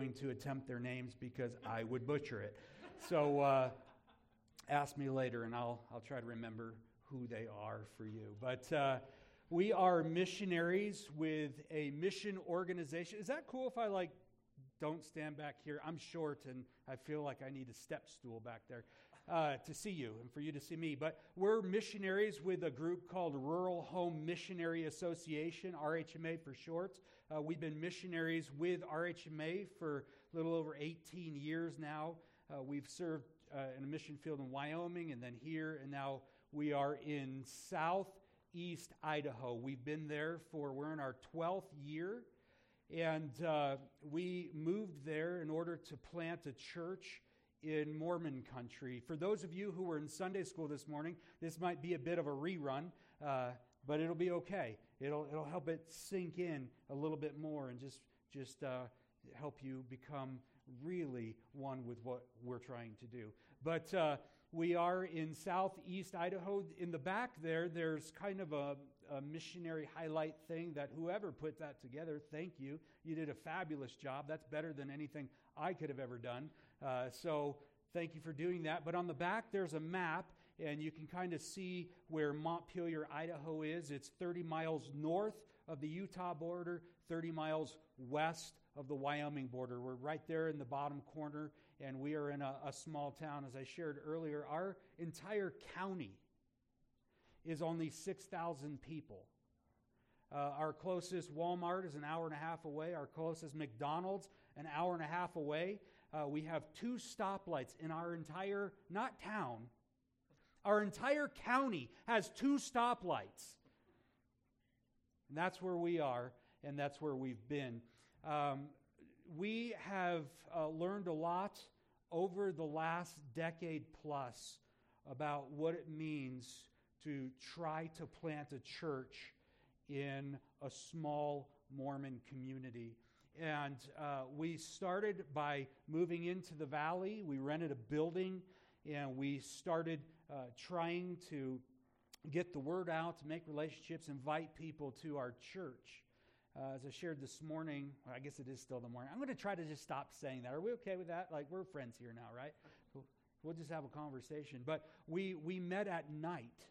going to attempt their names because I would butcher it. So uh, ask me later, and I'll, I'll try to remember who they are for you. But uh, we are missionaries with a mission organization. Is that cool if I like don't stand back here? I'm short and I feel like I need a step stool back there uh, to see you and for you to see me. But we're missionaries with a group called Rural Home Missionary Association, RHMA for short. Uh, we've been missionaries with RHMA for a little over 18 years now. Uh, we've served uh, in a mission field in Wyoming and then here, and now we are in southeast Idaho. We've been there for, we're in our 12th year. And uh, we moved there in order to plant a church in Mormon country. For those of you who were in Sunday school this morning, this might be a bit of a rerun, uh, but it'll be okay. It'll, it'll help it sink in a little bit more and just, just uh, help you become really one with what we're trying to do. But uh, we are in southeast Idaho. In the back there, there's kind of a, a, missionary highlight thing that whoever put that together, thank you. You did a fabulous job. That's better than anything I could have ever done. Uh, so thank you for doing that. But on the back, there's a map, and you can kind of see where Montpelier, Idaho is. It's 30 miles north of the Utah border, 30 miles west of the Wyoming border. We're right there in the bottom corner, and we are in a, a small town. As I shared earlier, our entire county is only 6,000 people. Uh, our closest Walmart is an hour and a half away. Our closest McDonald's, an hour and a half away. Uh, we have two stoplights in our entire, not town, our entire county has two stoplights. And that's where we are, and that's where we've been. Um, we have uh, learned a lot over the last decade plus about what it means to try to plant a church in a small Mormon community. And uh, we started by moving into the valley. We rented a building and we started uh, trying to get the word out, to make relationships, invite people to our church. Uh, as I shared this morning, I guess it is still the morning. I'm going to try to just stop saying that. Are we okay with that? Like, we're friends here now, right? We'll just have a conversation. But we, we met at night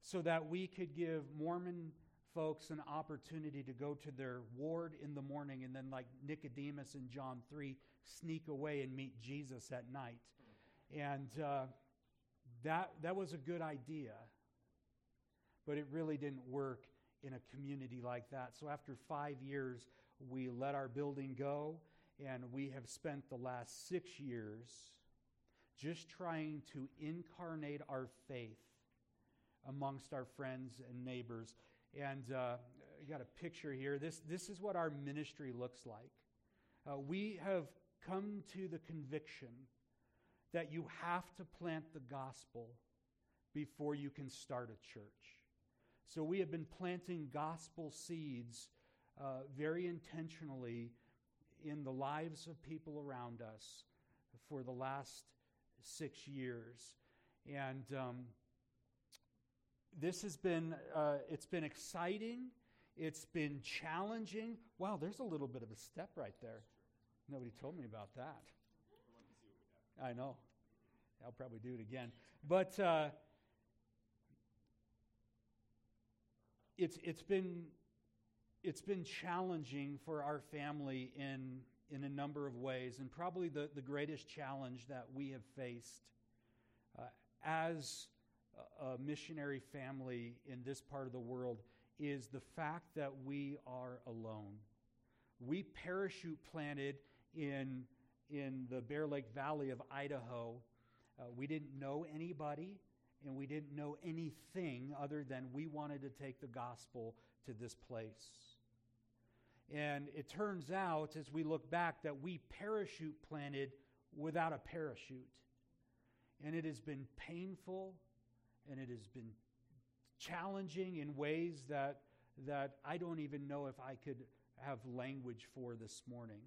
so that we could give Mormon folks an opportunity to go to their ward in the morning and then, like Nicodemus in John 3, sneak away and meet Jesus at night. And uh, that, that was a good idea, but it really didn't work in a community like that. So after five years, we let our building go, and we have spent the last six years just trying to incarnate our faith amongst our friends and neighbors. And uh, got a picture here. This, this is what our ministry looks like. Uh, we have come to the conviction that you have to plant the gospel before you can start a church. So we have been planting gospel seeds uh, very intentionally in the lives of people around us for the last six years. And um, this has been, uh, it's been exciting. It's been challenging. Wow, there's a little bit of a step right there. Nobody told me about that. I know. I'll probably do it again. But uh, it's, it's, been, it's been challenging for our family in, in a number of ways. And probably the, the greatest challenge that we have faced uh, as a missionary family in this part of the world is the fact that we are alone. We parachute planted in, in the Bear Lake Valley of Idaho. Uh, we didn't know anybody and we didn't know anything other than we wanted to take the gospel to this place. And it turns out, as we look back, that we parachute planted without a parachute. And it has been painful and it has been challenging in ways that, that I don't even know if I could have language for this morning.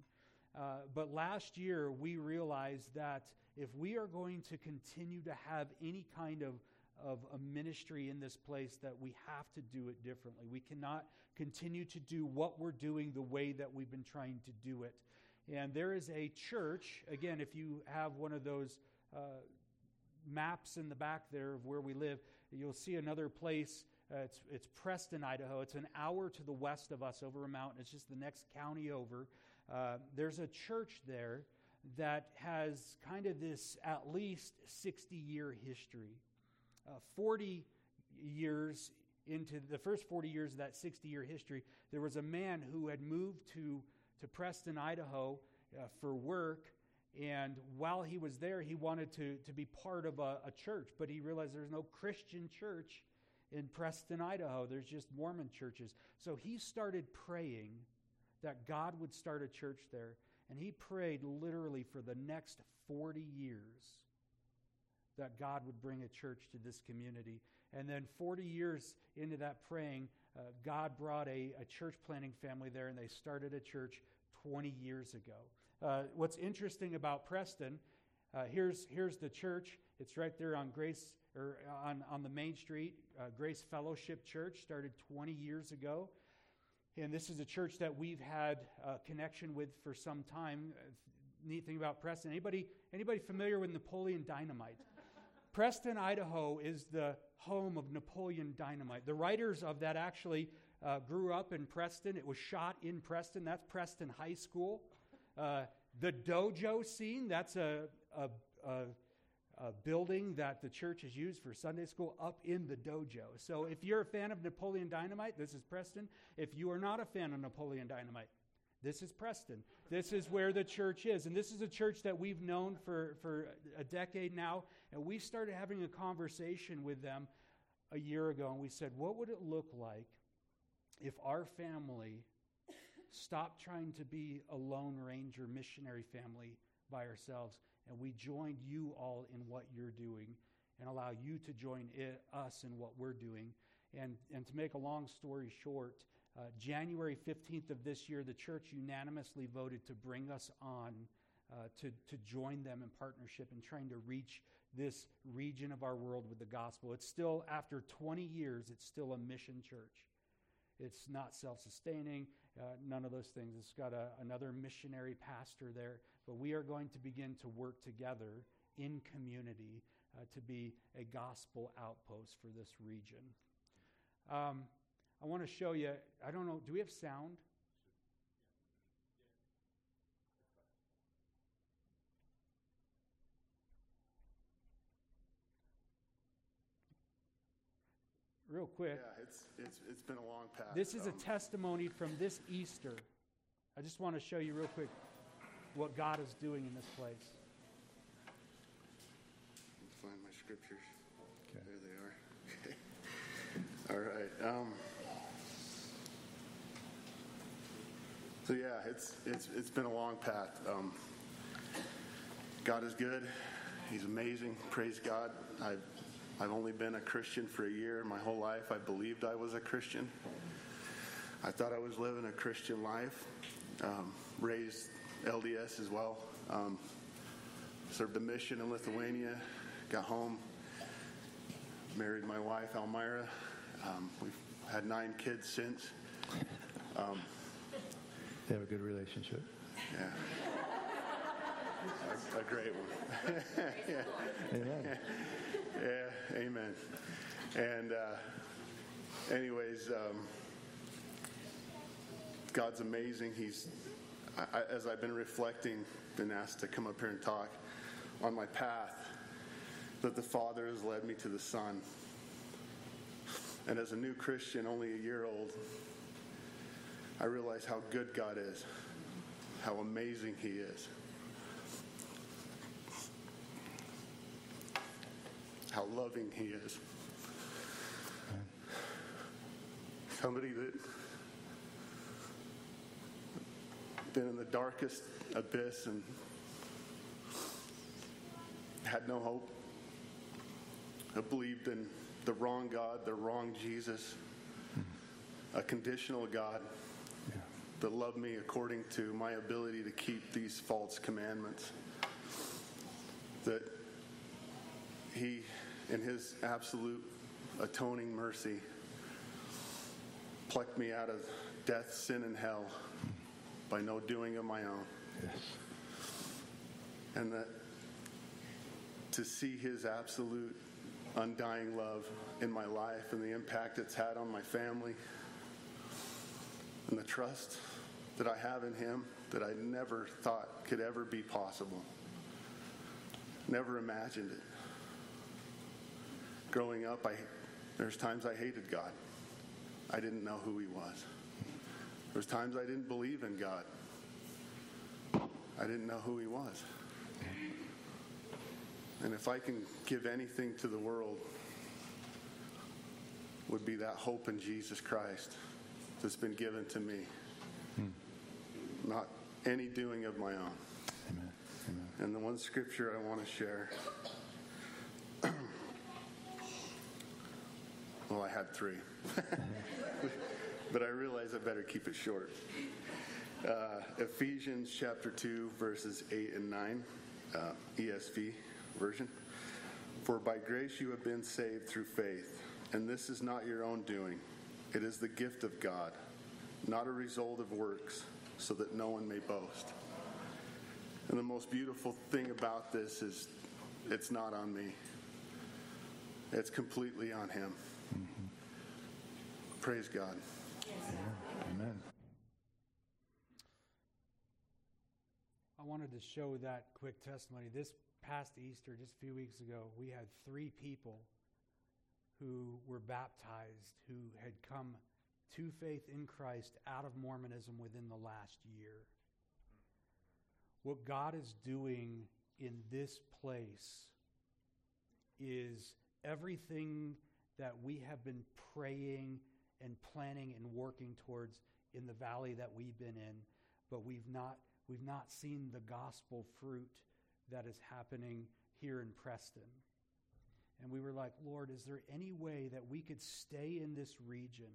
Uh, but last year, we realized that if we are going to continue to have any kind of, of a ministry in this place, that we have to do it differently. We cannot continue to do what we're doing the way that we've been trying to do it. And there is a church, again, if you have one of those uh, maps in the back there of where we live, you'll see another place. Uh, it's, it's Preston, Idaho. It's an hour to the west of us over a mountain. It's just the next county over. Uh, there's a church there that has kind of this at least 60 year history. Uh, 40 years into the first 40 years of that 60 year history, there was a man who had moved to, to Preston, Idaho uh, for work. And while he was there, he wanted to, to be part of a, a church, but he realized there's no Christian church in Preston, Idaho. There's just Mormon churches. So he started praying that God would start a church there. And he prayed literally for the next 40 years that God would bring a church to this community. And then 40 years into that praying, uh, God brought a, a church planting family there, and they started a church 20 years ago. Uh, what's interesting about Preston, uh, here's, here's the church. It's right there on Grace or on, on the main street. Uh, Grace Fellowship Church started 20 years ago. And this is a church that we've had a connection with for some time. Uh, neat thing about Preston. Anybody, anybody familiar with Napoleon Dynamite? Preston, Idaho is the home of Napoleon Dynamite. The writers of that actually uh, grew up in Preston. It was shot in Preston. That's Preston High School. Uh, the dojo scene, that's a, a, a, a, building that the church has used for Sunday school up in the dojo. So if you're a fan of Napoleon Dynamite, this is Preston. If you are not a fan of Napoleon Dynamite, this is Preston. This is where the church is. And this is a church that we've known for, for a decade now. And we started having a conversation with them a year ago. And we said, what would it look like if our family stopped trying to be a lone ranger missionary family by ourselves and we joined you all in what you're doing and allow you to join it, us in what we're doing? And, and to make a long story short, uh, January 15th of this year, the church unanimously voted to bring us on uh, to, to join them in partnership in trying to reach this region of our world with the gospel. It's still, after 20 years, it's still a mission church. It's not self sustaining, uh, none of those things. It's got a, another missionary pastor there, but we are going to begin to work together in community uh, to be a gospel outpost for this region. Um, I want to show you, I don't know, do we have sound? Real quick. Yeah, it's, it's, it's been a long path. This is a Um, testimony from this Easter. I just want to show you real quick what God is doing in this place. Find my scriptures. Okay. There they are. All right. Um, so yeah, it's it's it's been a long path. Um, God is good. He's amazing. Praise God. I've I've only been a Christian for a year. My whole life, I believed I was a Christian. I thought I was living a Christian life. Um, raised LDS as well. Um, served a mission in Lithuania. Got home. Married my wife, Almira. Um, we've had nine kids since. They have a good relationship. Yeah. A, a great one. Amen. Yeah, amen. And, uh, anyways, um, God's amazing. He's, I- as I've been reflecting, been asked to come up here and talk on my path, that the Father has led me to the Son. And as a new Christian, only a year old, I realize how good God is, how amazing He is. How loving he is. Somebody that been in the darkest abyss and had no hope. I believed in the wrong God, the wrong Jesus, a conditional God that loved me according to my ability to keep these false commandments. That he, in his absolute atoning mercy, plucked me out of death, sin, and hell by no doing of my own. Yes. And that to see his absolute undying love in my life and the impact it's had on my family and the trust that I have in him that I never thought could ever be possible. Never imagined it. Growing up, I, there's times I hated God. I didn't know who he was. There's times I didn't believe in God. I didn't know who he was. And if I can give anything to the world, would be that hope in Jesus Christ that's been given to me. Hmm. Not any doing of my own. Amen. Amen. And the one scripture I want to share. Well, I had three. but I realize I better keep it short. Uh, Ephesians chapter 2, verses 8 and 9, uh, ESV version. For by grace you have been saved through faith, and this is not your own doing. It is the gift of God, not a result of works, so that no one may boast. And the most beautiful thing about this is it's not on me, it's completely on Him. Praise God. Amen. I wanted to show that quick testimony. This past Easter, just a few weeks ago, we had three people who were baptized who had come to faith in Christ out of Mormonism within the last year. What God is doing in this place is everything that we have been praying and planning and working towards in the valley that we've been in, but we've not we've not seen the gospel fruit that is happening here in Preston. And we were like, Lord, is there any way that we could stay in this region?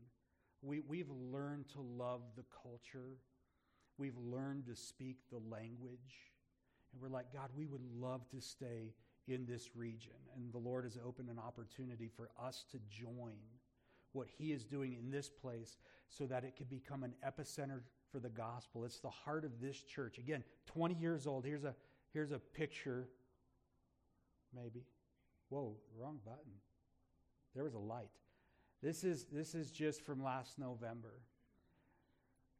We, we've learned to love the culture. We've learned to speak the language. And we're like, God, we would love to stay in this region. And the Lord has opened an opportunity for us to join what He is doing in this place so that it could become an epicenter for the gospel. It's the heart of this church. Again, 20 years old. Here's a, here's a picture, maybe. Whoa, wrong button. There was a light. This is, this is just from last November.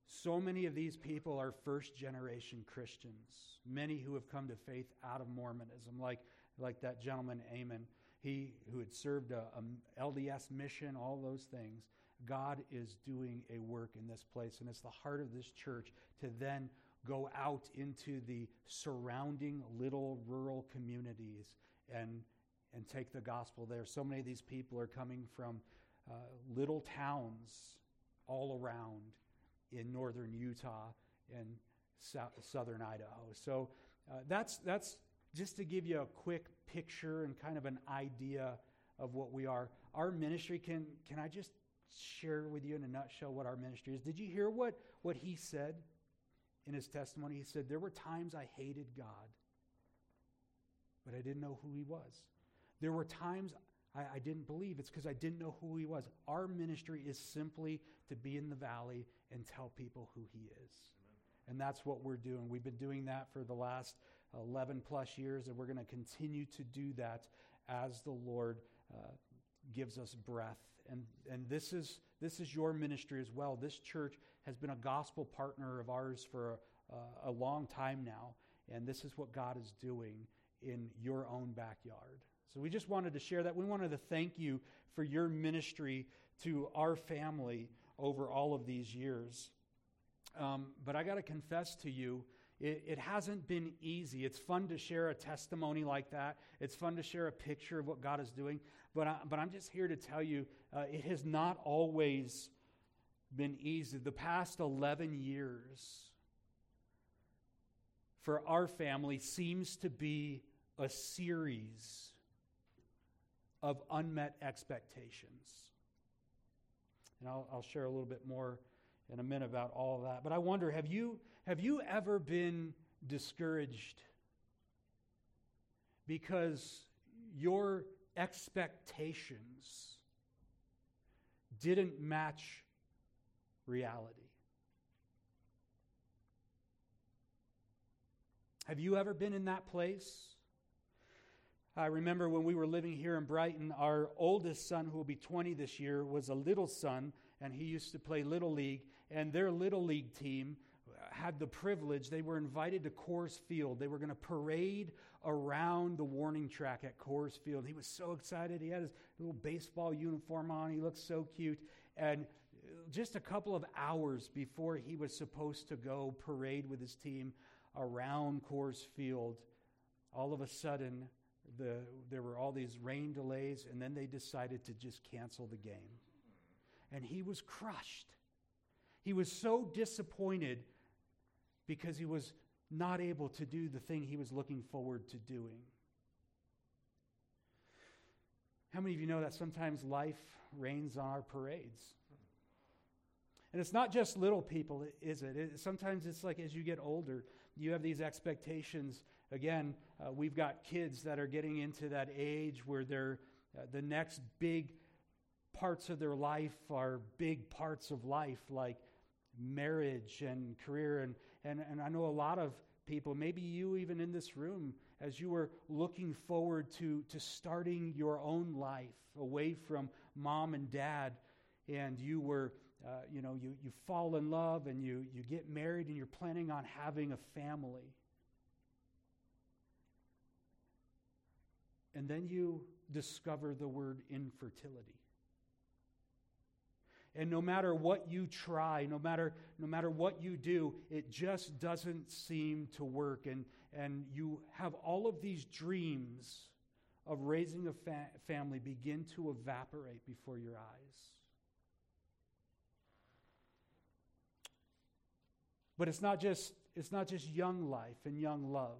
So many of these people are first generation Christians, many who have come to faith out of Mormonism, like, like that gentleman, Amon, he, who had served a, a LDS mission, all those things. God is doing a work in this place, and it's the heart of this church to then go out into the surrounding little rural communities and, and take the gospel there. So many of these people are coming from uh, little towns all around in northern Utah and so- southern Idaho. So uh, that's, that's just to give you a quick picture and kind of an idea of what we are. Our ministry, can, can I just share with you in a nutshell what our ministry is? Did you hear what, what he said in his testimony? He said, There were times I hated God, but I didn't know who he was. There were times I, I didn't believe. It's because I didn't know who he was. Our ministry is simply to be in the valley and tell people who he is. And that's what we're doing. We've been doing that for the last 11 plus years, and we're going to continue to do that as the Lord uh, gives us breath. And, and this, is, this is your ministry as well. This church has been a gospel partner of ours for a, a long time now, and this is what God is doing in your own backyard. So we just wanted to share that. We wanted to thank you for your ministry to our family over all of these years. Um, but I got to confess to you, it, it, hasn't been easy. It's fun to share a testimony like that. It's fun to share a picture of what God is doing. But, I, but I'm just here to tell you, uh, it has not always been easy. The past 11 years for our family seems to be a series of unmet expectations. And I'll, I'll share a little bit more in a minute about all of that. But I wonder have you, have you ever been discouraged because your expectations didn't match reality? Have you ever been in that place? I remember when we were living here in Brighton, our oldest son, who will be 20 this year, was a little son, and he used to play Little League. And their Little League team had the privilege, they were invited to Coors Field. They were going to parade around the warning track at Coors Field. He was so excited. He had his little baseball uniform on, he looked so cute. And uh, just a couple of hours before he was supposed to go parade with his team around Coors Field, all of a sudden, the, there were all these rain delays, and then they decided to just cancel the game. And he was crushed. He was so disappointed because he was not able to do the thing he was looking forward to doing. How many of you know that sometimes life rains on our parades? And it's not just little people, is it? it sometimes it's like as you get older, you have these expectations again, uh, we've got kids that are getting into that age where they're uh, the next big parts of their life are big parts of life, like marriage and career. And, and, and I know a lot of people, maybe you even in this room, as you were looking forward to, to starting your own life away from mom and dad, and you were. Uh, you know, you, you fall in love and you, you get married and you're planning on having a family. and then you discover the word infertility. And no matter what you try, no matter, no matter what you do, it just doesn't seem to work. And, and you have all of these dreams of raising a fa- family begin to evaporate before your eyes. But it's not just, it's not just young life and young love.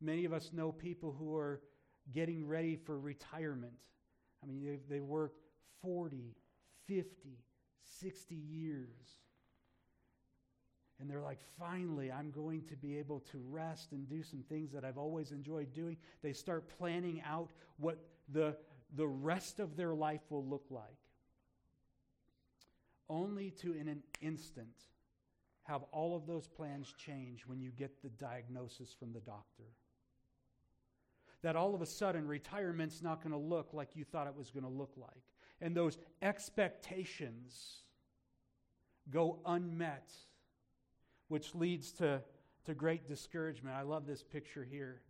Many of us know people who are getting ready for retirement. I mean, they've, they worked 40, 50, 60 years. And they're like, finally, I'm going to be able to rest and do some things that I've always enjoyed doing. They start planning out what the, the rest of their life will look like. Only to, in an instant, have all of those plans change when you get the diagnosis from the doctor that all of a sudden retirement's not going to look like you thought it was going to look like. And those expectations go unmet, which leads to, to great discouragement. I love this picture here.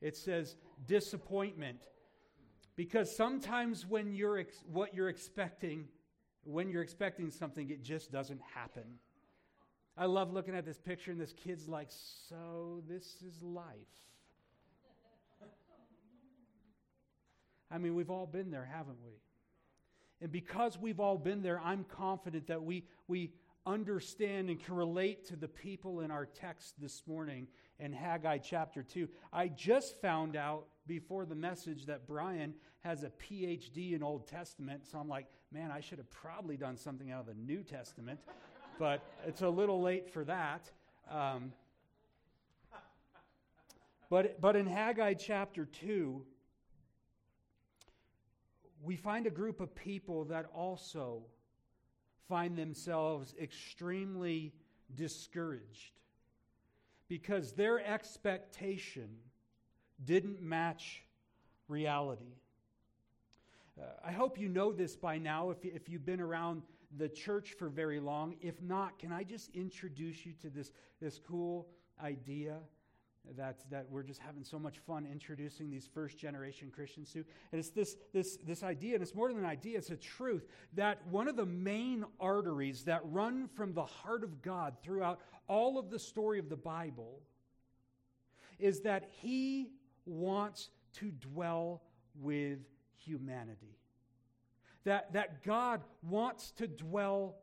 It says disappointment. Because sometimes when you're ex- what you're expecting, when you're expecting something, it just doesn't happen. I love looking at this picture, and this kid's like, So, this is life. I mean, we've all been there, haven't we? And because we've all been there, I'm confident that we, we understand and can relate to the people in our text this morning in Haggai chapter 2. I just found out before the message that Brian has a PhD in Old Testament, so I'm like, man, I should have probably done something out of the New Testament, but it's a little late for that. Um, but, but in Haggai chapter 2, we find a group of people that also find themselves extremely discouraged because their expectation didn't match reality. Uh, I hope you know this by now if, if you've been around the church for very long. If not, can I just introduce you to this, this cool idea? That, that we're just having so much fun introducing these first generation Christians to. And it's this, this, this idea, and it's more than an idea, it's a truth, that one of the main arteries that run from the heart of God throughout all of the story of the Bible is that He wants to dwell with humanity. That, that God wants to dwell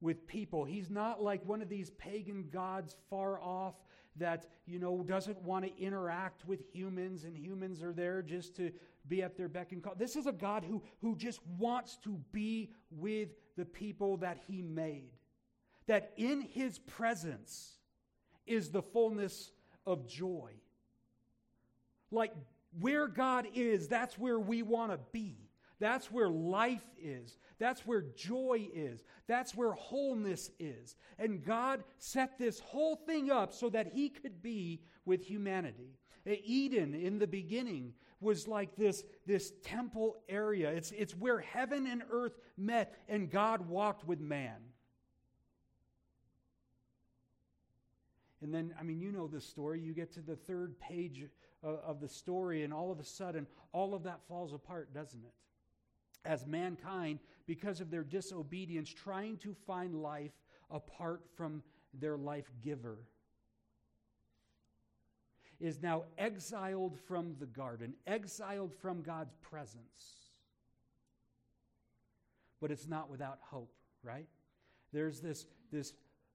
with people. He's not like one of these pagan gods far off that, you know, doesn't want to interact with humans and humans are there just to be at their beck and call. This is a God who, who just wants to be with the people that he made. That in his presence is the fullness of joy. Like where God is, that's where we want to be. That's where life is. That's where joy is. That's where wholeness is. And God set this whole thing up so that He could be with humanity. Eh, Eden in the beginning was like this, this temple area. It's, it's where heaven and earth met and God walked with man. And then, I mean, you know the story. You get to the third page of, of the story, and all of a sudden, all of that falls apart, doesn't it? As mankind, because of their disobedience, trying to find life apart from their life giver, is now exiled from the garden, exiled from God's presence. But it's not without hope, right? There's this, this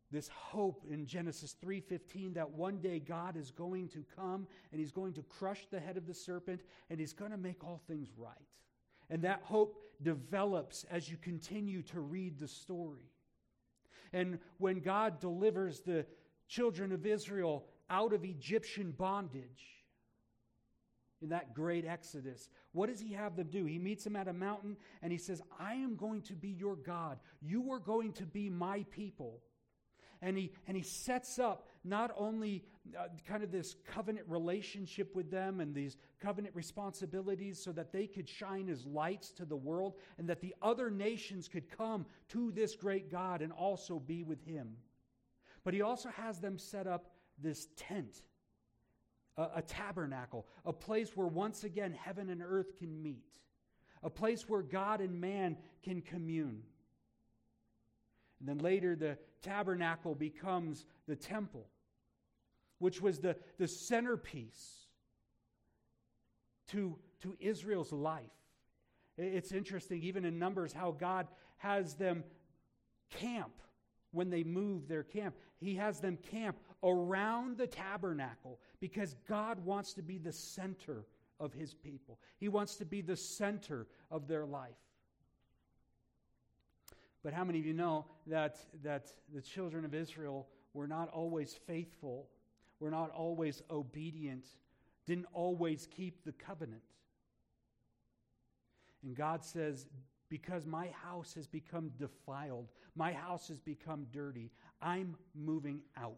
this hope in Genesis 3:15 that one day God is going to come and he's going to crush the head of the serpent and he's going to make all things right. And that hope develops as you continue to read the story. And when God delivers the children of Israel out of Egyptian bondage, in that great exodus. What does he have them do? He meets them at a mountain and he says, I am going to be your God. You are going to be my people and he, and he sets up not only uh, kind of this covenant relationship with them and these covenant responsibilities so that they could shine as lights to the world and that the other nations could come to this great God and also be with him. But he also has them set up this tent, a, a tabernacle, a place where once again heaven and earth can meet, a place where God and man can commune. And then later, the tabernacle becomes the temple, which was the, the centerpiece to, to Israel's life. It's interesting, even in Numbers, how God has them camp when they move their camp. He has them camp around the tabernacle because God wants to be the center of his people. He wants to be the center of their life. But how many of you know that, that the children of Israel were not always faithful, were not always obedient, didn't always keep the covenant? And God says, Because my house has become defiled, my house has become dirty, I'm moving out.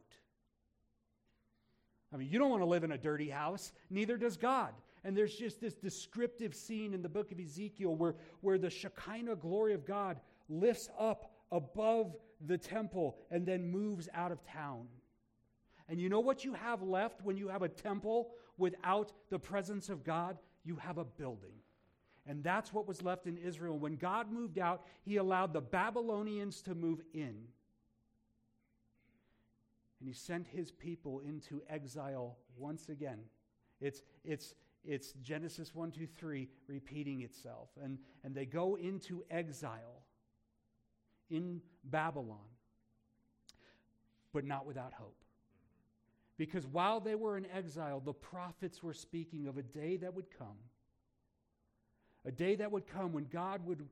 I mean, you don't want to live in a dirty house, neither does God. And there's just this descriptive scene in the book of Ezekiel where, where the Shekinah glory of God lifts up above the temple and then moves out of town. And you know what you have left when you have a temple without the presence of God? You have a building. And that's what was left in Israel. When God moved out, he allowed the Babylonians to move in. And he sent his people into exile once again. It's, it's, it's Genesis 1, 2, 3 repeating itself. And, and they go into exile in Babylon, but not without hope. Because while they were in exile, the prophets were speaking of a day that would come. A day that would come when God would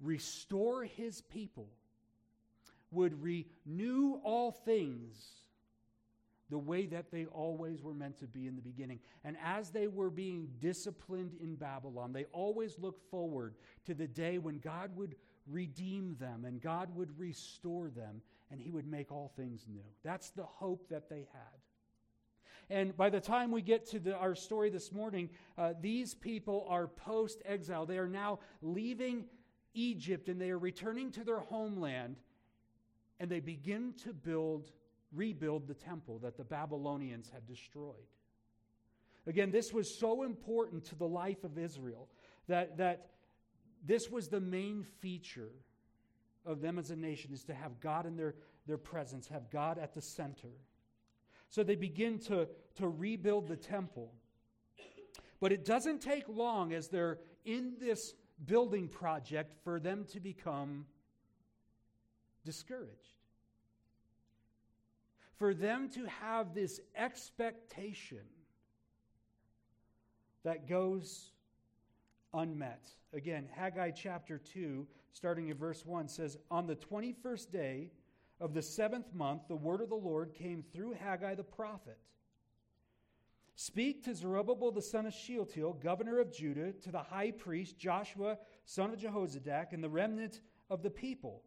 restore his people, would renew all things the way that they always were meant to be in the beginning. And as they were being disciplined in Babylon, they always looked forward to the day when God would redeem them and God would restore them and he would make all things new. That's the hope that they had. And by the time we get to the, our story this morning, uh, these people are post exile. They are now leaving Egypt and they are returning to their homeland and they begin to build, rebuild the temple that the Babylonians had destroyed. Again, this was so important to the life of Israel that, that this was the main feature of them as a nation is to have God in their, their presence, have God at the center. So they begin to, to rebuild the temple. But it doesn't take long as they're in this building project for them to become discouraged. For them to have this expectation that goes unmet. Again, Haggai chapter 2, starting in verse 1, says, On the 21st day of the seventh month, the word of the Lord came through Haggai the prophet. Speak to Zerubbabel the son of Shealtiel, governor of Judah, to the high priest Joshua son of Jehozadak, and the remnant of the people.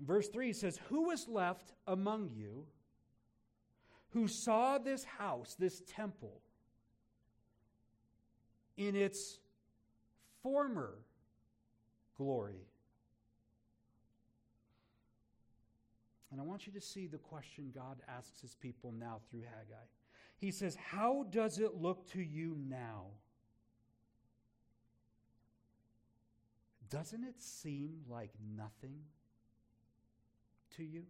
verse 3 says, Who was left among you who saw this house, this temple, in its former glory? And I want you to see the question God asks his people now through Haggai. He says, How does it look to you now? Doesn't it seem like nothing to you?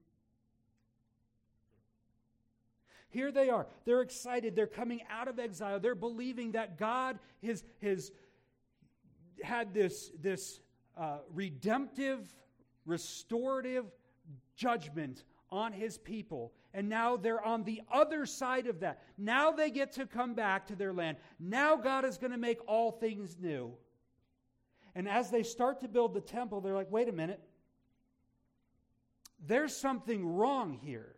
Here they are. They're excited. They're coming out of exile. They're believing that God has, has had this, this uh, redemptive, restorative judgment on his people. And now they're on the other side of that. Now they get to come back to their land. Now God is going to make all things new. And as they start to build the temple, they're like, wait a minute. There's something wrong here.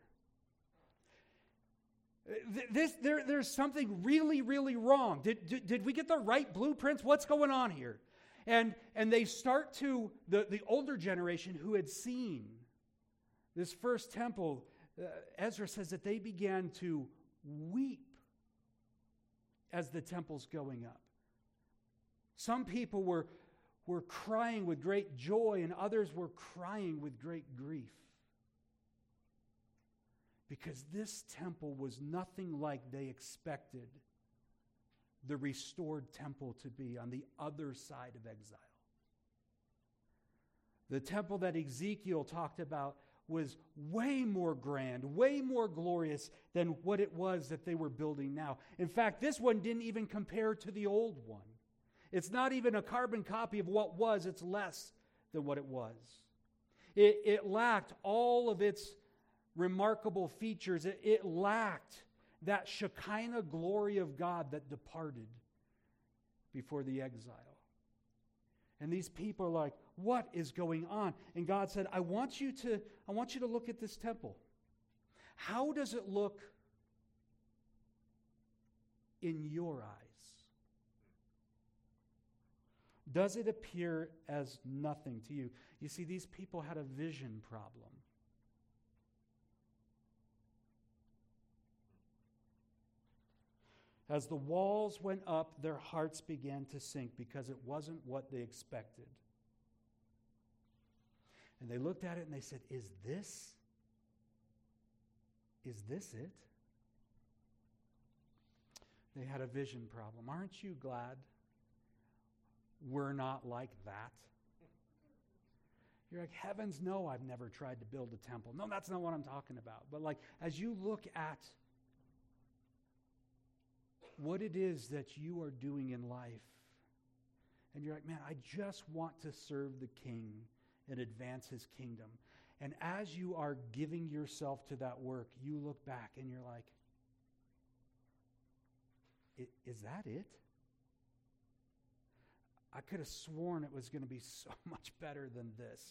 This, there, there's something really, really wrong. Did, did, did we get the right blueprints? What's going on here? And, and they start to, the, the older generation who had seen this first temple, uh, Ezra says that they began to weep as the temple's going up. Some people were, were crying with great joy, and others were crying with great grief. Because this temple was nothing like they expected the restored temple to be on the other side of exile. The temple that Ezekiel talked about was way more grand, way more glorious than what it was that they were building now. In fact, this one didn't even compare to the old one. It's not even a carbon copy of what was, it's less than what it was. It, it lacked all of its remarkable features, it, it lacked that Shekinah glory of God that departed before the exile. And these people are like, what is going on? And God said, I want you to, I want you to look at this temple. How does it look in your eyes? Does it appear as nothing to you? You see, these people had a vision problem. As the walls went up, their hearts began to sink because it wasn't what they expected. And they looked at it and they said, Is this? Is this it? They had a vision problem. Aren't you glad we're not like that? You're like, heavens, no, I've never tried to build a temple. No, that's not what I'm talking about. But like, as you look at what it is that you are doing in life, and you're like, man, I just want to serve the king and advance his kingdom. And as you are giving yourself to that work, you look back and you're like, is that it? I could have sworn it was going to be so much better than this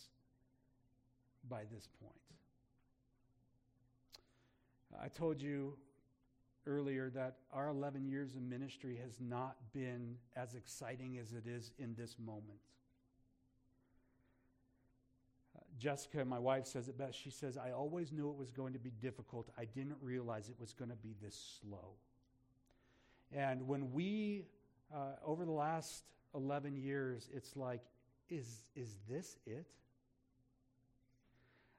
by this point. I told you earlier that our 11 years of ministry has not been as exciting as it is in this moment. Jessica, my wife, says it best. She says, I always knew it was going to be difficult. I didn't realize it was going to be this slow. And when we, uh, over the last 11 years, it's like, is, is this it?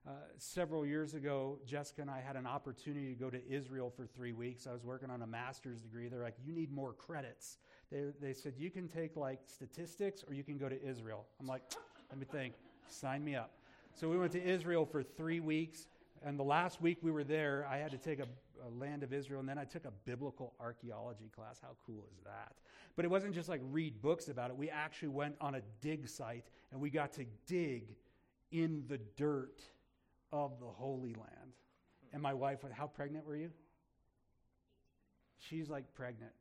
Uh, several years ago, Jessica and I had an opportunity to go to Israel for three weeks. I was working on a master's degree. They're like, you need more credits. They, they said, you can take like statistics or you can go to Israel. I'm like, let me think, sign me up. So we went to Israel for three weeks. And the last week we were there, I had to take a, a, land of Israel, and then I took a biblical archaeology class. How cool is that? But it wasn't just like read books about it. We actually went on a dig site, and we got to dig in the dirt of the Holy Land. And my wife, how pregnant were you? She's like pregnant,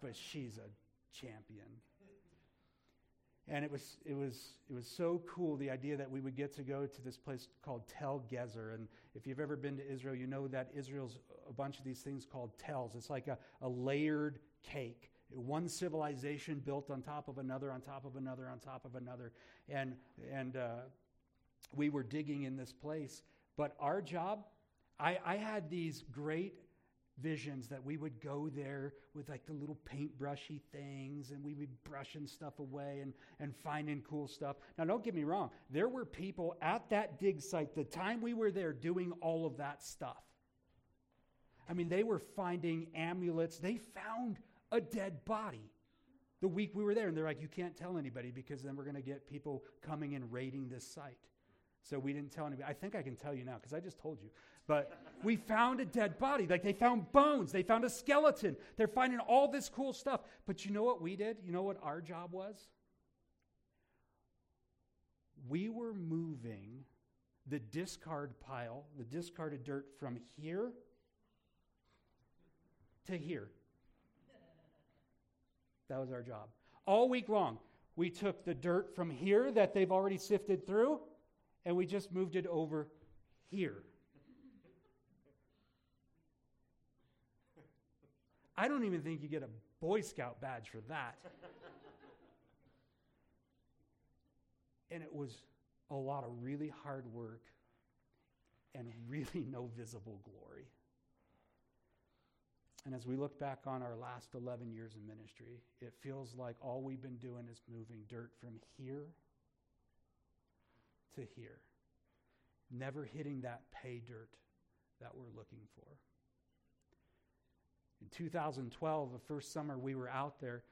but she's a champion. and it was it was it was so cool the idea that we would get to go to this place called Tel Gezer. And if you've ever been to Israel, you know that Israel's a bunch of these things called tells. It's like a, a layered cake. One civilization built on top of another, on top of another, on top of another, and and uh, we were digging in this place. But our job, I, I had these great visions that we would go there with like the little paintbrushy things and we would be brushing stuff away and, and finding cool stuff. Now, don't get me wrong, there were people at that dig site the time we were there doing all of that stuff. I mean, they were finding amulets, they found a dead body the week we were there. And they're like, you can't tell anybody because then we're going to get people coming and raiding this site. So we didn't tell anybody. I think I can tell you now because I just told you. But we found a dead body. Like they found bones, they found a skeleton. They're finding all this cool stuff. But you know what we did? You know what our job was? We were moving the discard pile, the discarded dirt from here to here. That was our job. All week long, we took the dirt from here that they've already sifted through and we just moved it over here. I don't even think you get a Boy Scout badge for that. and it was a lot of really hard work and really no visible glory. And as we look back on our last 11 years of ministry, it feels like all we've been doing is moving dirt from here to here, never hitting that pay dirt that we're looking for. In 2012, the first summer we were out there,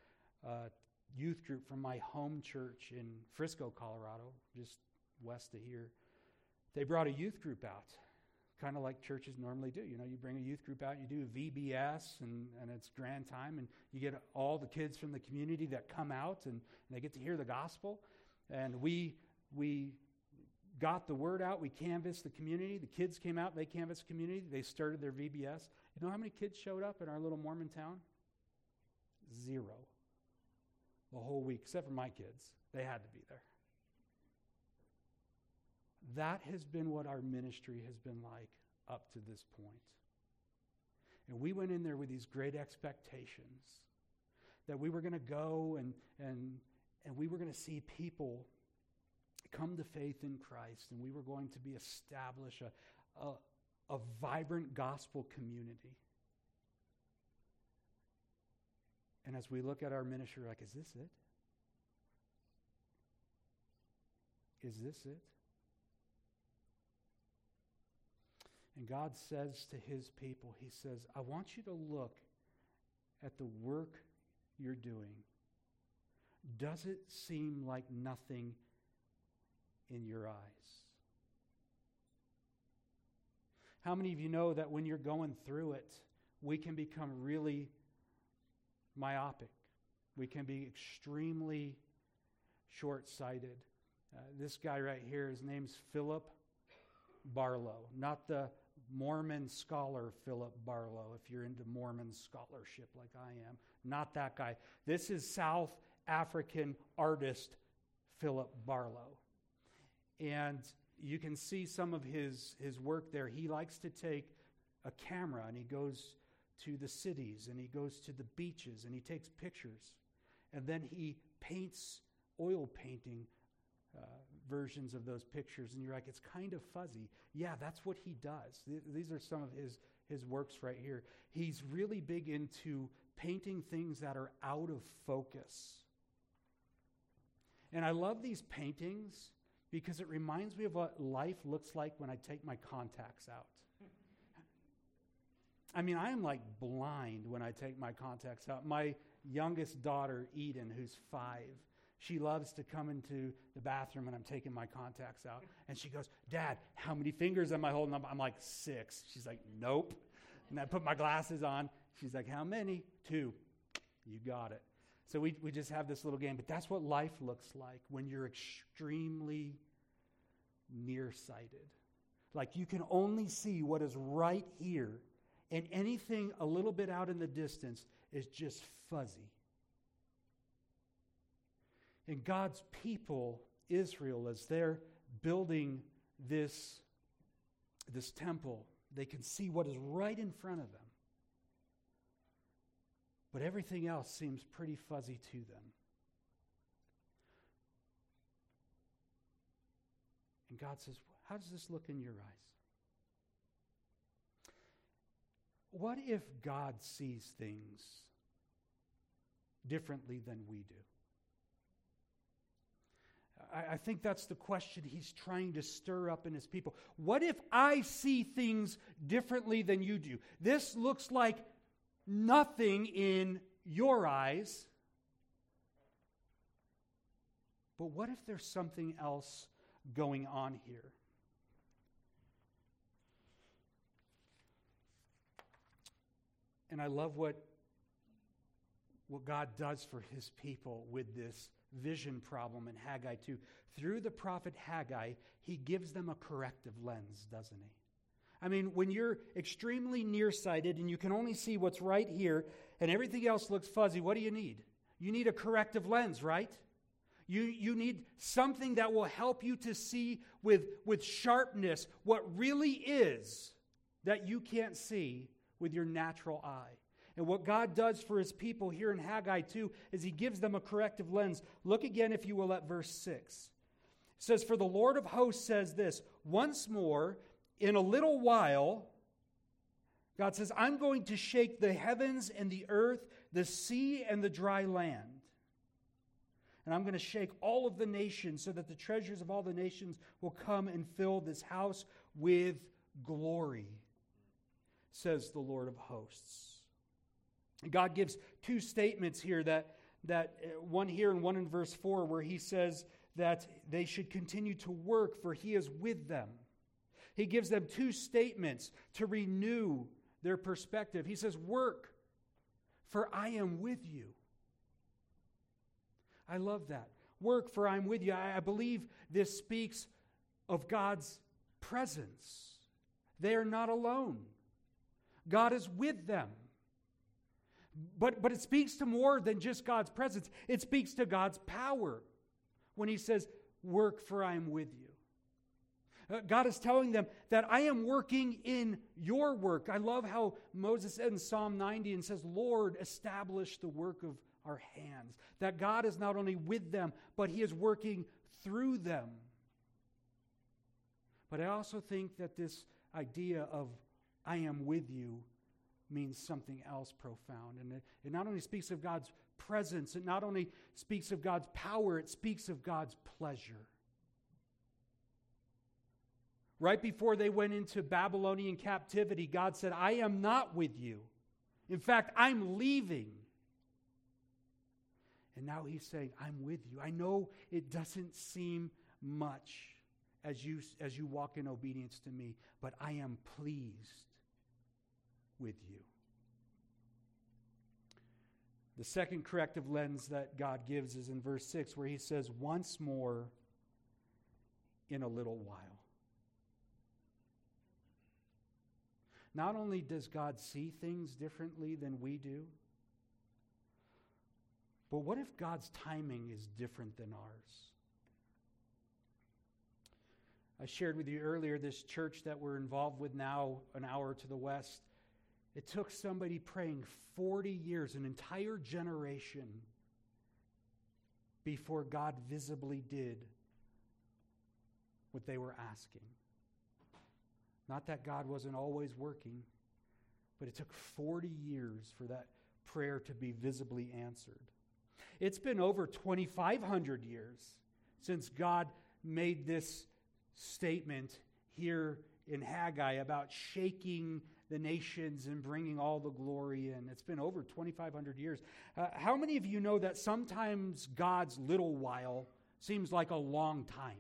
uh, youth group from my home church in Frisco, Colorado, just west of here, they brought a youth group out, kind of like churches normally do. You know, you bring a youth group out, you do a VBS, and, and it's grand time, and you get all the kids from the community that come out, and, and they get to hear the gospel. And we we got the word out. We canvassed the community. The kids came out, they canvassed the community. They started their VBS. You know how many kids showed up in our little Mormon town? Zero. The whole week, except for my kids. They had to be there. That has been what our ministry has been like up to this point. And we went in there with these great expectations that we were going to go and, and, and we were going to see people come to faith in Christ, and we were going to be establish a, a, a vibrant gospel community. And as we look at our ministry, like, is this it? Is this it? And God says to his people, He says, I want you to look at the work you're doing. Does it seem like nothing in your eyes? How many of you know that when you're going through it, we can become really myopic? We can be extremely short sighted. Uh, this guy right here, his name's Philip Barlow, not the Mormon scholar Philip Barlow, if you're into Mormon scholarship like I am. Not that guy. This is South African artist Philip Barlow. And you can see some of his, his work there. He likes to take a camera and he goes to the cities and he goes to the beaches and he takes pictures. And then he paints oil painting uh, versions of those pictures. And you're like, it's kind of fuzzy. Yeah, that's what he does. Th- these are some of his, his works right here. He's really big into painting things that are out of focus. And I love these paintings because it reminds me of what life looks like when I take my contacts out. I mean, I am like blind when I take my contacts out. My youngest daughter, Eden, who's five, she loves to come into the bathroom when I'm taking my contacts out. And she goes, Dad, how many fingers am I holding up? I'm like, six. She's like, Nope. And I put my glasses on. She's like, How many? Two. You got it. So we, we just have this little game, but that's what life looks like when you're extremely nearsighted. Like you can only see what is right here, and anything a little bit out in the distance is just fuzzy. And God's people, Israel, as they're building this, this temple, they can see what is right in front of them. But everything else seems pretty fuzzy to them. And God says, How does this look in your eyes? What if God sees things differently than we do? I, I, think that's the question he's trying to stir up in his people. What if I see things differently than you do? This looks like nothing in your eyes. But what if there's something else going on here? And I love what, what God does for his people with this vision problem in Haggai 2. Through the prophet Haggai, he gives them a corrective lens, doesn't he? I mean, when you're extremely nearsighted and you can only see what's right here and everything else looks fuzzy, what do you need? You need a corrective lens, right? You, you need something that will help you to see with, with sharpness what really is that you can't see with your natural eye. And what God does for his people here in Haggai 2 is he gives them a corrective lens. Look again, if you will, at verse 6. It says, For the Lord of hosts says this Once more, in a little while, God says, I'm going to shake the heavens and the earth, the sea and the dry land. And I'm going to shake all of the nations so that the treasures of all the nations will come and fill this house with glory, says the Lord of hosts. God gives two statements here that, that uh, one here and one in verse 4, where he says that they should continue to work, for he is with them. He gives them two statements to renew their perspective. He says, Work, for I am with you. I love that. Work, for I'm with you. I, believe this speaks of God's presence. They are not alone, God is with them. But, but it speaks to more than just God's presence, it speaks to God's power when He says, Work, for I am with you. Uh, God is telling them that I am working in your work. I love how Moses in Psalm 90 and says, Lord, establish the work of our hands. That God is not only with them, but He is working through them. But I also think that this idea of I am with you means something else profound. And it, it, not only speaks of God's presence, it not only speaks of God's power, it speaks of God's pleasure. Right before they went into Babylonian captivity, God said, I am not with you. In fact, I'm leaving. And now he's saying, I'm with you. I know it doesn't seem much as you, as you walk in obedience to me, but I am pleased with you. The second corrective lens that God gives is in verse 6, where he says, Once more in a little while. Not only does God see things differently than we do, but what if God's timing is different than ours? I shared with you earlier this church that we're involved with now, an hour to the west. It took somebody praying 40 years, an entire generation, before God visibly did what they were asking. Not that God wasn't always working, but it took 40 years for that prayer to be visibly answered. It's been over 2,500 years since God made this statement here in Haggai about shaking the nations and bringing all the glory in. It's been over 2,500 years. Uh, how many of you know that sometimes God's little while seems like a long time?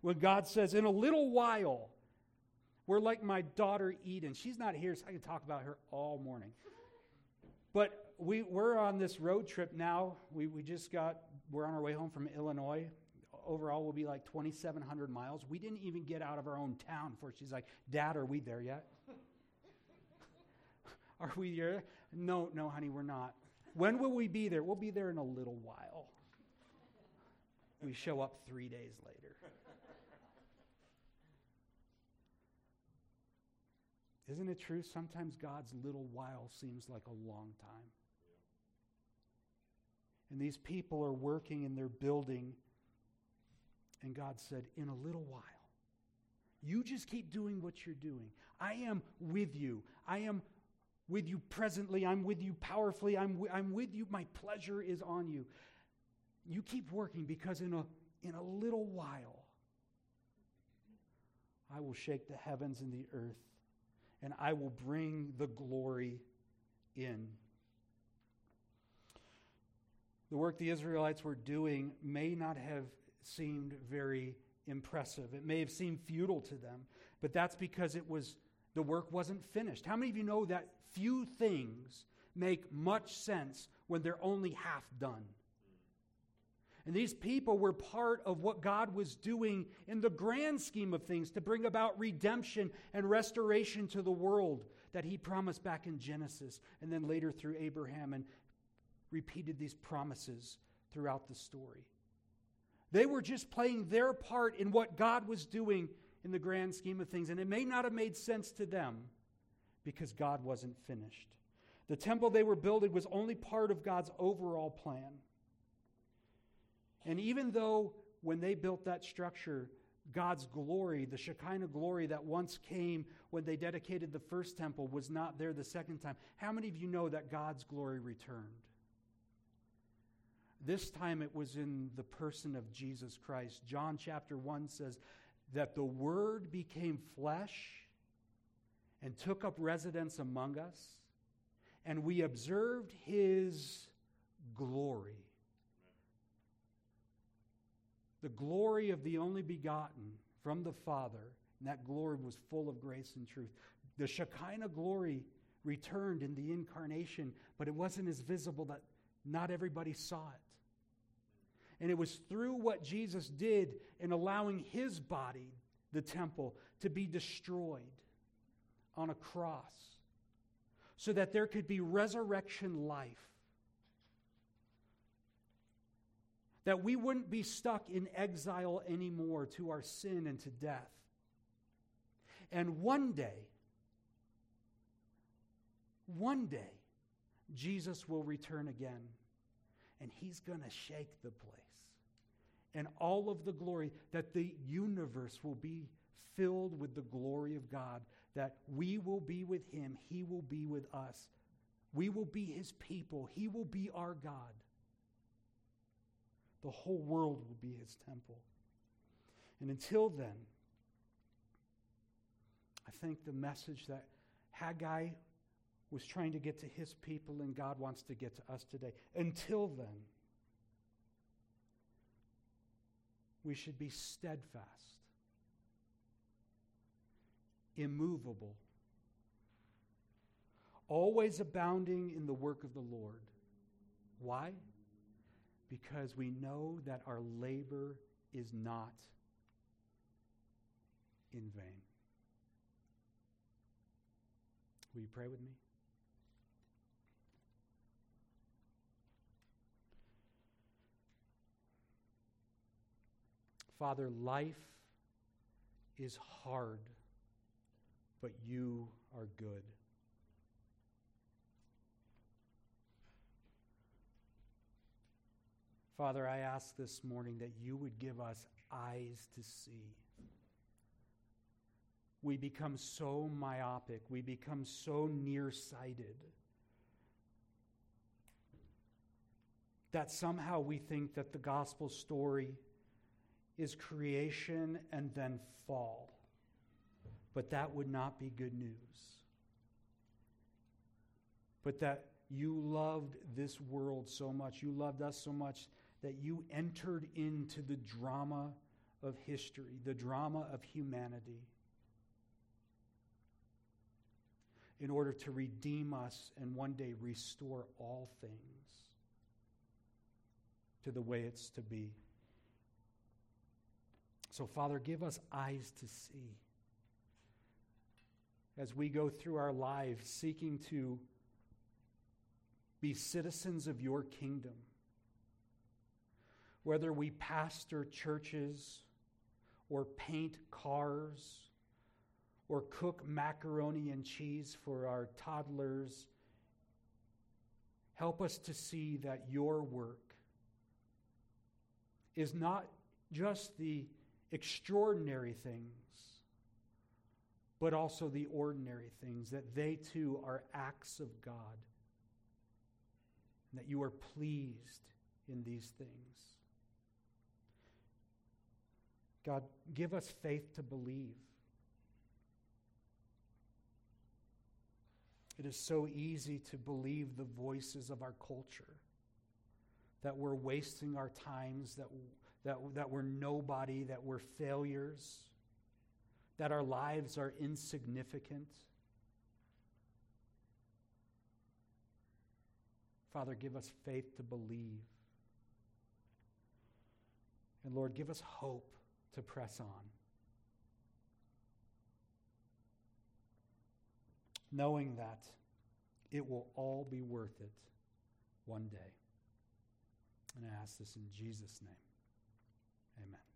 When God says, in a little while, we're like my daughter Eden. She's not here, so I can talk about her all morning. But we, we're on this road trip now. We, we just got, we're on our way home from Illinois. Overall, we'll be like 2,700 miles. We didn't even get out of our own town before she's like, Dad, are we there yet? are we there? No, no, honey, we're not. When will we be there? We'll be there in a little while. we show up three days later. Isn't it true? Sometimes God's little while seems like a long time. And these people are working and they're building. And God said, In a little while, you just keep doing what you're doing. I am with you. I am with you presently. I'm with you powerfully. I'm, w- I'm with you. My pleasure is on you. You keep working because in a, in a little while, I will shake the heavens and the earth, and I will bring the glory in. The work the Israelites were doing may not have seemed very impressive. It may have seemed futile to them, but that's because it was the work wasn't finished. How many of you know that few things make much sense when they're only half done? And these people were part of what God was doing in the grand scheme of things to bring about redemption and restoration to the world that He promised back in Genesis and then later through Abraham and repeated these promises throughout the story. They were just playing their part in what God was doing in the grand scheme of things, and it may not have made sense to them because God wasn't finished. The temple they were building was only part of God's overall plan. And even though when they built that structure, God's glory, the Shekinah glory that once came when they dedicated the first temple, was not there the second time, how many of you know that God's glory returned? This time it was in the person of Jesus Christ. John chapter 1 says that the Word became flesh and took up residence among us, and we observed his glory. The glory of the only begotten from the Father, and that glory was full of grace and truth. The Shekinah glory returned in the incarnation, but it wasn't as visible that not everybody saw it. And it was through what Jesus did in allowing his body, the temple, to be destroyed on a cross so that there could be resurrection life. That we wouldn't be stuck in exile anymore to our sin and to death. And one day, one day, Jesus will return again and he's going to shake the place and all of the glory, that the universe will be filled with the glory of God, that we will be with him, he will be with us. We will be his people, he will be our God. The whole world will be his temple. And until then, I think the message that Haggai was trying to get to his people and God wants to get to us today. Until then, we should be steadfast, immovable, always abounding in the work of the Lord. Why? Because we know that our labor is not in vain. Will you pray with me? Father, life is hard, but you are good. Father, I ask this morning that you would give us eyes to see. We become so myopic, we become so nearsighted that somehow we think that the gospel story is creation and then fall. But that would not be good news. But that you loved this world so much, you loved us so much that you entered into the drama of history, the drama of humanity, in order to redeem us and one day restore all things to the way it's to be. So, Father, give us eyes to see as we go through our lives seeking to be citizens of your kingdom. Whether we pastor churches or paint cars or cook macaroni and cheese for our toddlers, help us to see that your work is not just the extraordinary things, but also the ordinary things, that they too are acts of God, and that you are pleased in these things. God, give us faith to believe. It is so easy to believe the voices of our culture, that we're wasting our times, that, that, that we're nobody, that we're failures, that our lives are insignificant. Father, give us faith to believe. And Lord, give us hope to press on. Knowing that it will all be worth it one day. And I ask this in Jesus' name. Amen.